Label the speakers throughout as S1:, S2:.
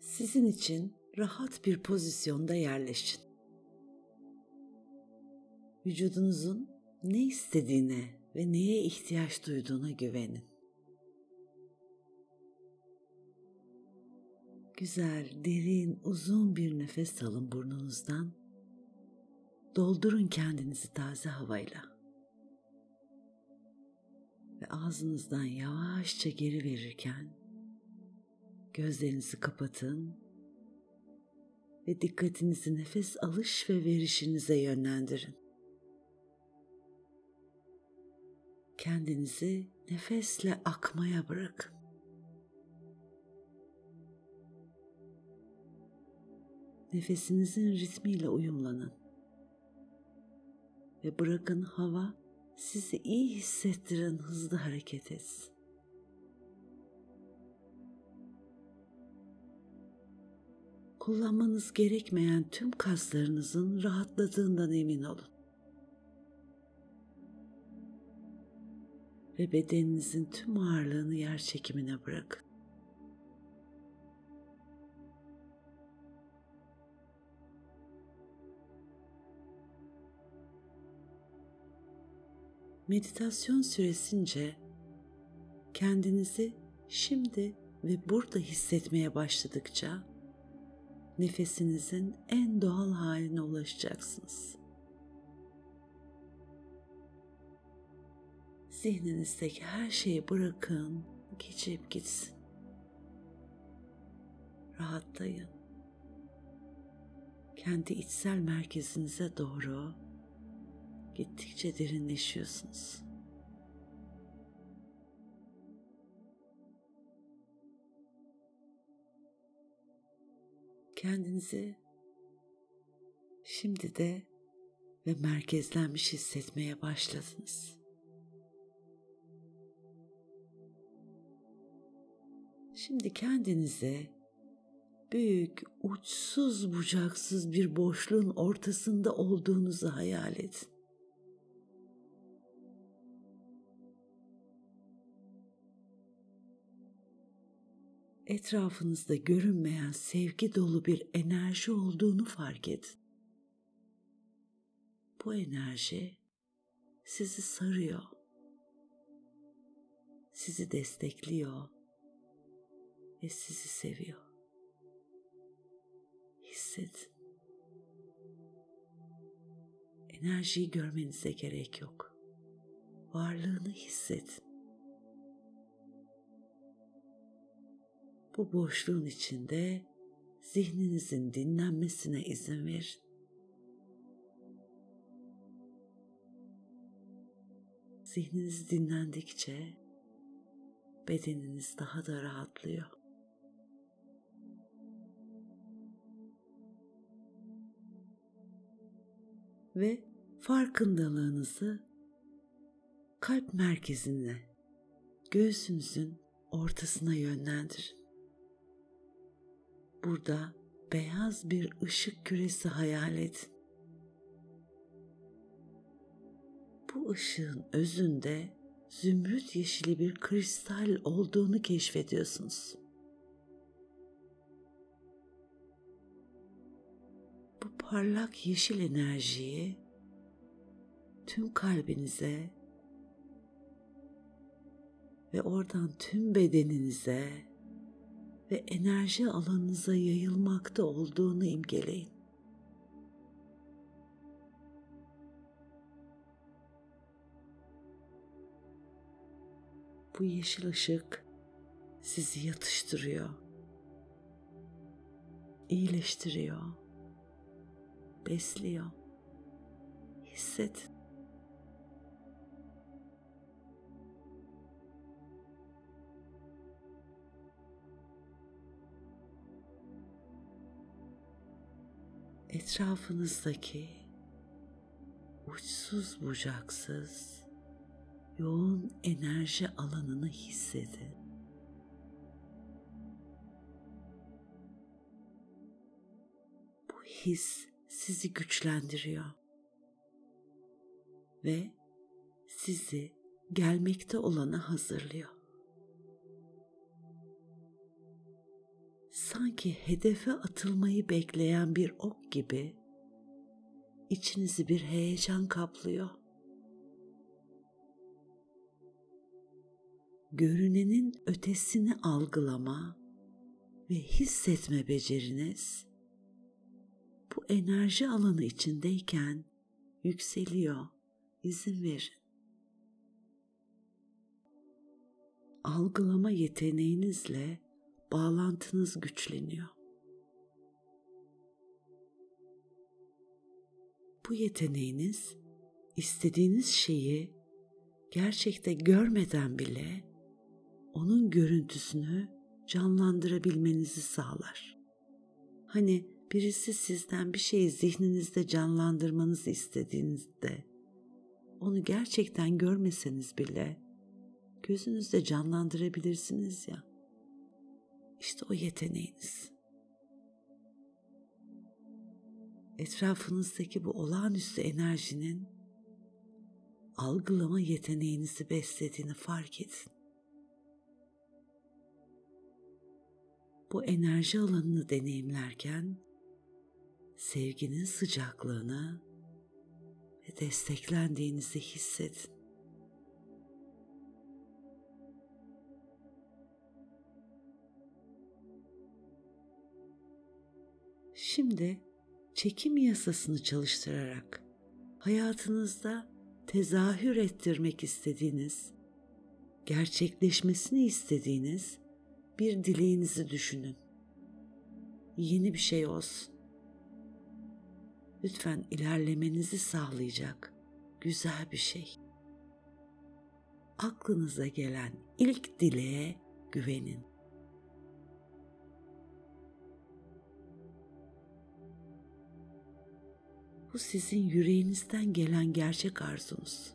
S1: Sizin için rahat bir pozisyonda yerleşin. Vücudunuzun ne istediğine ve neye ihtiyaç duyduğuna güvenin. Güzel, derin, uzun bir nefes alın burnunuzdan. Doldurun kendinizi taze havayla. Ve ağzınızdan yavaşça geri verirken gözlerinizi kapatın ve dikkatinizi nefes alış ve verişinize yönlendirin. Kendinizi nefesle akmaya bırakın. Nefesinizin ritmiyle uyumlanın. Ve bırakın hava sizi iyi hissettiren hızlı hareket etsin. Kullanmanız gerekmeyen tüm kaslarınızın rahatladığından emin olun. Ve bedeninizin tüm ağırlığını yer çekimine bırakın. Meditasyon süresince kendinizi şimdi ve burada hissetmeye başladıkça nefesinizin en doğal haline ulaşacaksınız. Zihninizdeki her şeyi bırakın, geçip gitsin. Rahatlayın. Kendi içsel merkezinize doğru gittikçe derinleşiyorsunuz. Kendinizi şimdi de ve merkezlenmiş hissetmeye başladınız. Şimdi kendinize büyük, uçsuz bucaksız bir boşluğun ortasında olduğunuzu hayal edin. Etrafınızda görünmeyen sevgi dolu bir enerji olduğunu fark edin. Bu enerji sizi sarıyor. Sizi destekliyor ve sizi seviyor. Hissedin. Enerjiyi görmenize gerek yok. Varlığını hissedin. Bu boşluğun içinde zihninizin dinlenmesine izin verin. Zihniniz dinlendikçe bedeniniz daha da rahatlıyor. Ve farkındalığınızı kalp merkezine, göğsünüzün ortasına yönlendirin. Burada beyaz bir ışık küresi hayal edin. Bu ışığın özünde zümrüt yeşili bir kristal olduğunu keşfediyorsunuz. Bu parlak yeşil enerjiyi tüm kalbinize ve oradan tüm bedeninize ve enerji alanınıza yayılmakta olduğunu imgeleyin. Bu yeşil ışık sizi yatıştırıyor, iyileştiriyor, besliyor. Hissedin. Etrafınızdaki uçsuz bucaksız yoğun enerji alanını hissedin. Bu his sizi güçlendiriyor ve sizi gelmekte olana hazırlıyor. Sanki hedefe atılmayı bekleyen bir ok gibi içinizi bir heyecan kaplıyor. Görünenin ötesini algılama ve hissetme beceriniz bu enerji alanı içindeyken yükseliyor. İzin verin. Algılama yeteneğinizle bağlantınız güçleniyor. Bu yeteneğiniz istediğiniz şeyi gerçekte görmeden bile onun görüntüsünü canlandırabilmenizi sağlar. Hani birisi sizden bir şeyi zihninizde canlandırmanızı istediğinizde onu gerçekten görmeseniz bile gözünüzde canlandırabilirsiniz ya. İşte o yeteneğiniz. Etrafınızdaki bu olağanüstü enerjinin algılama yeteneğinizi beslediğini fark edin. Bu enerji alanını deneyimlerken sevginin sıcaklığını ve desteklendiğinizi hissedin. Şimdi çekim yasasını çalıştırarak hayatınızda tezahür ettirmek istediğiniz, gerçekleşmesini istediğiniz bir dileğinizi düşünün. Yeni bir şey olsun. Lütfen ilerlemenizi sağlayacak güzel bir şey. Aklınıza gelen ilk dileğe güvenin. Bu sizin yüreğinizden gelen gerçek arzunuz.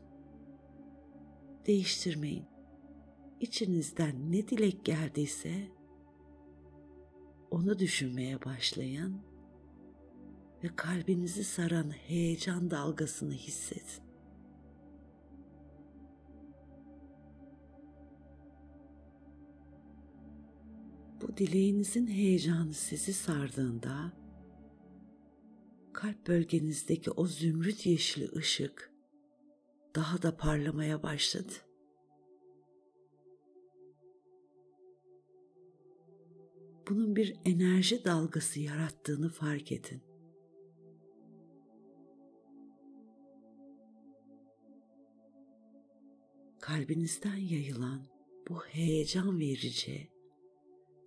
S1: Değiştirmeyin. İçinizden ne dilek geldiyse onu düşünmeye başlayın ve kalbinizi saran heyecan dalgasını hissedin. Bu dileğinizin heyecanı sizi sardığında kalp bölgenizdeki o zümrüt yeşili ışık daha da parlamaya başladı. Bunun bir enerji dalgası yarattığını fark edin. Kalbinizden yayılan bu heyecan verici,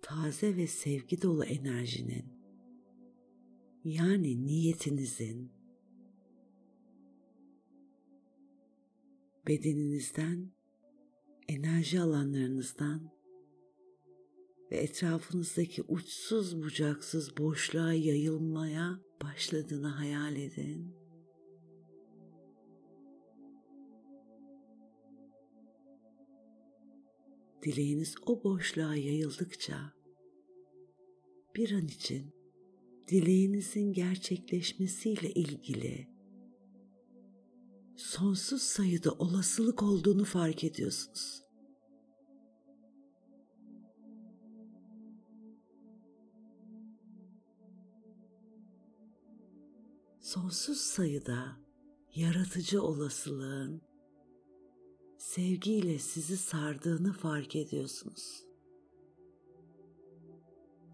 S1: taze ve sevgi dolu enerjinin yani niyetinizin bedeninizden, enerji alanlarınızdan ve etrafınızdaki uçsuz bucaksız boşluğa yayılmaya başladığını hayal edin. Dileğiniz o boşluğa yayıldıkça bir an için dileğinizin gerçekleşmesiyle ilgili sonsuz sayıda olasılık olduğunu fark ediyorsunuz. Sonsuz sayıda yaratıcı olasılığın sevgiyle sizi sardığını fark ediyorsunuz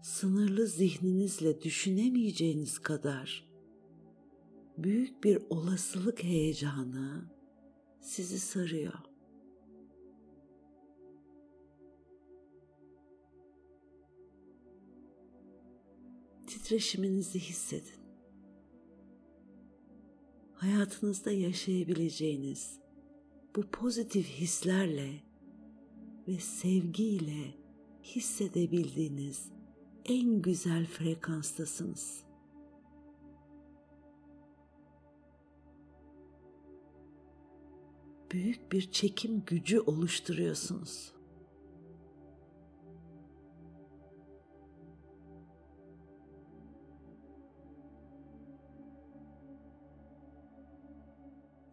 S1: sınırlı zihninizle düşünemeyeceğiniz kadar büyük bir olasılık heyecanı sizi sarıyor. Titreşiminizi hissedin. Hayatınızda yaşayabileceğiniz bu pozitif hislerle ve sevgiyle hissedebildiğiniz en güzel frekanstasınız. Büyük bir çekim gücü oluşturuyorsunuz.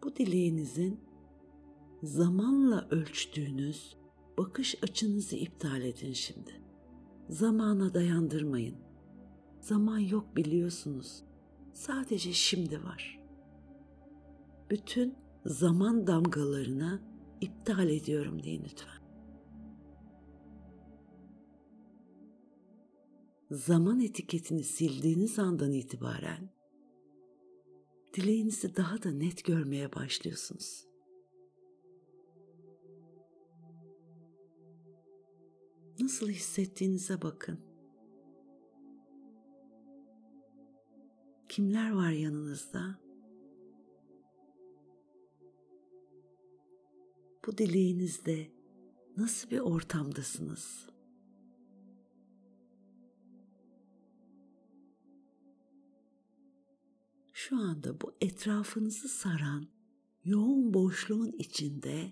S1: Bu dileğinizin zamanla ölçtüğünüz bakış açınızı iptal edin şimdi Zamana dayandırmayın. Zaman yok biliyorsunuz. Sadece şimdi var. Bütün zaman damgalarına iptal ediyorum deyin lütfen. Zaman etiketini sildiğiniz andan itibaren dileğinizi daha da net görmeye başlıyorsunuz. Nasıl hissettiğinize bakın. Kimler var yanınızda? Bu dileğinizde nasıl bir ortamdasınız? Şu anda bu etrafınızı saran yoğun boşluğun içinde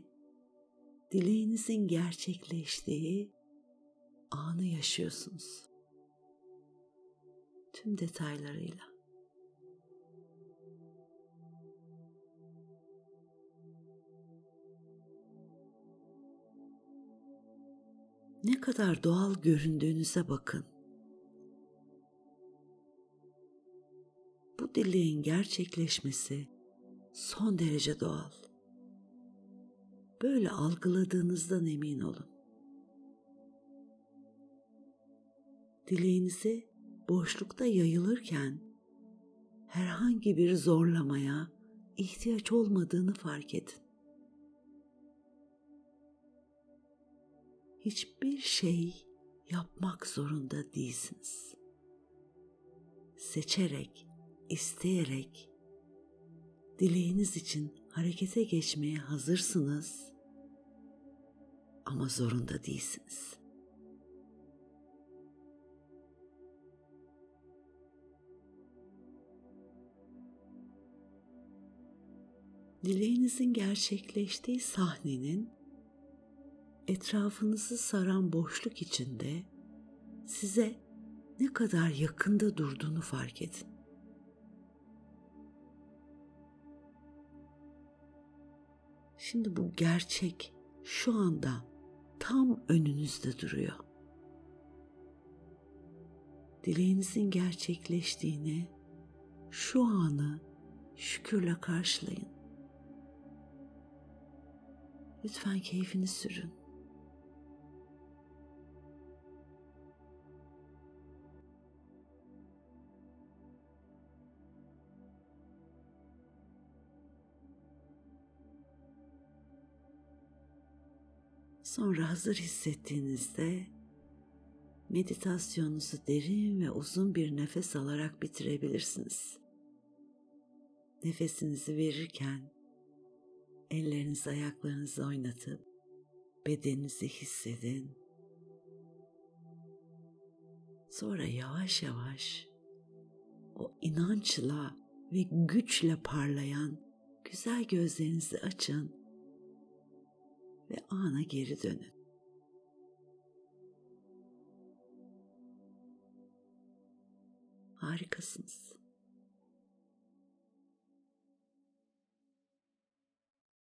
S1: dileğinizin gerçekleştiği anı yaşıyorsunuz. Tüm detaylarıyla. Ne kadar doğal göründüğünüze bakın. Bu dileğin gerçekleşmesi son derece doğal. Böyle algıladığınızdan emin olun. Dileğinizi boşlukta yayılırken herhangi bir zorlamaya ihtiyaç olmadığını fark edin. hiçbir şey yapmak zorunda değilsiniz. Seçerek, isteyerek dileğiniz için harekete geçmeye hazırsınız ama zorunda değilsiniz. Dileğinizin gerçekleştiği sahnenin etrafınızı saran boşluk içinde size ne kadar yakında durduğunu fark edin. Şimdi bu gerçek şu anda tam önünüzde duruyor. Dileğinizin gerçekleştiğini, şu anı şükürle karşılayın. Lütfen keyfini sürün. Sonra hazır hissettiğinizde meditasyonunuzu derin ve uzun bir nefes alarak bitirebilirsiniz. Nefesinizi verirken ellerinizi ayaklarınızı oynatıp bedeninizi hissedin. Sonra yavaş yavaş o inançla ve güçle parlayan güzel gözlerinizi açın ve ana geri dönün. Harikasınız.